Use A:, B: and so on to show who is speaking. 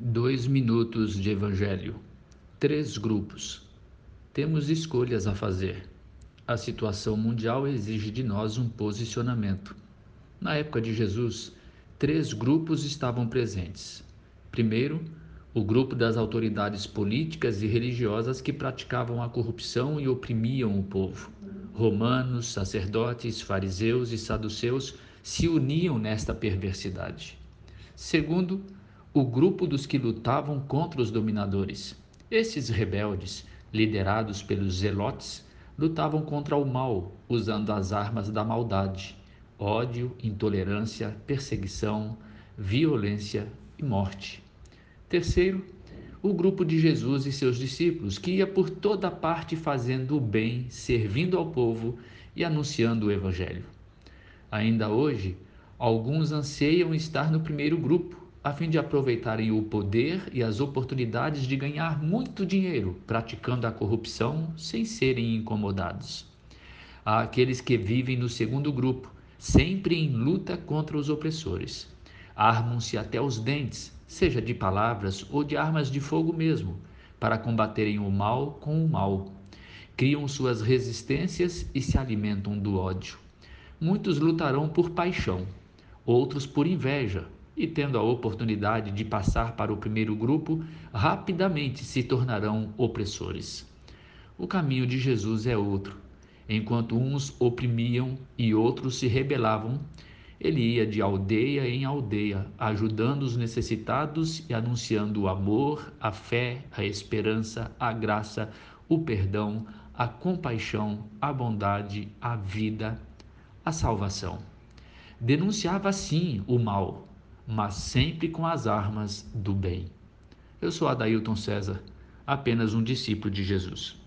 A: Dois minutos de Evangelho. Três grupos. Temos escolhas a fazer. A situação mundial exige de nós um posicionamento. Na época de Jesus, três grupos estavam presentes. Primeiro, o grupo das autoridades políticas e religiosas que praticavam a corrupção e oprimiam o povo. Romanos, sacerdotes, fariseus e saduceus se uniam nesta perversidade. Segundo, o grupo dos que lutavam contra os dominadores. Esses rebeldes, liderados pelos zelotes, lutavam contra o mal, usando as armas da maldade: ódio, intolerância, perseguição, violência e morte. Terceiro, o grupo de Jesus e seus discípulos, que ia por toda parte fazendo o bem, servindo ao povo e anunciando o Evangelho. Ainda hoje, alguns anseiam estar no primeiro grupo, a fim de aproveitarem o poder e as oportunidades de ganhar muito dinheiro praticando a corrupção sem serem incomodados. Há aqueles que vivem no segundo grupo, sempre em luta contra os opressores. Armam-se até os dentes, seja de palavras ou de armas de fogo mesmo, para combaterem o mal com o mal. Criam suas resistências e se alimentam do ódio. Muitos lutarão por paixão, outros por inveja, e, tendo a oportunidade de passar para o primeiro grupo, rapidamente se tornarão opressores. O caminho de Jesus é outro. Enquanto uns oprimiam e outros se rebelavam, ele ia de aldeia em aldeia, ajudando os necessitados e anunciando o amor, a fé, a esperança, a graça, o perdão, a compaixão, a bondade, a vida, a salvação. Denunciava sim o mal, mas sempre com as armas do bem. Eu sou Adailton César, apenas um discípulo de Jesus.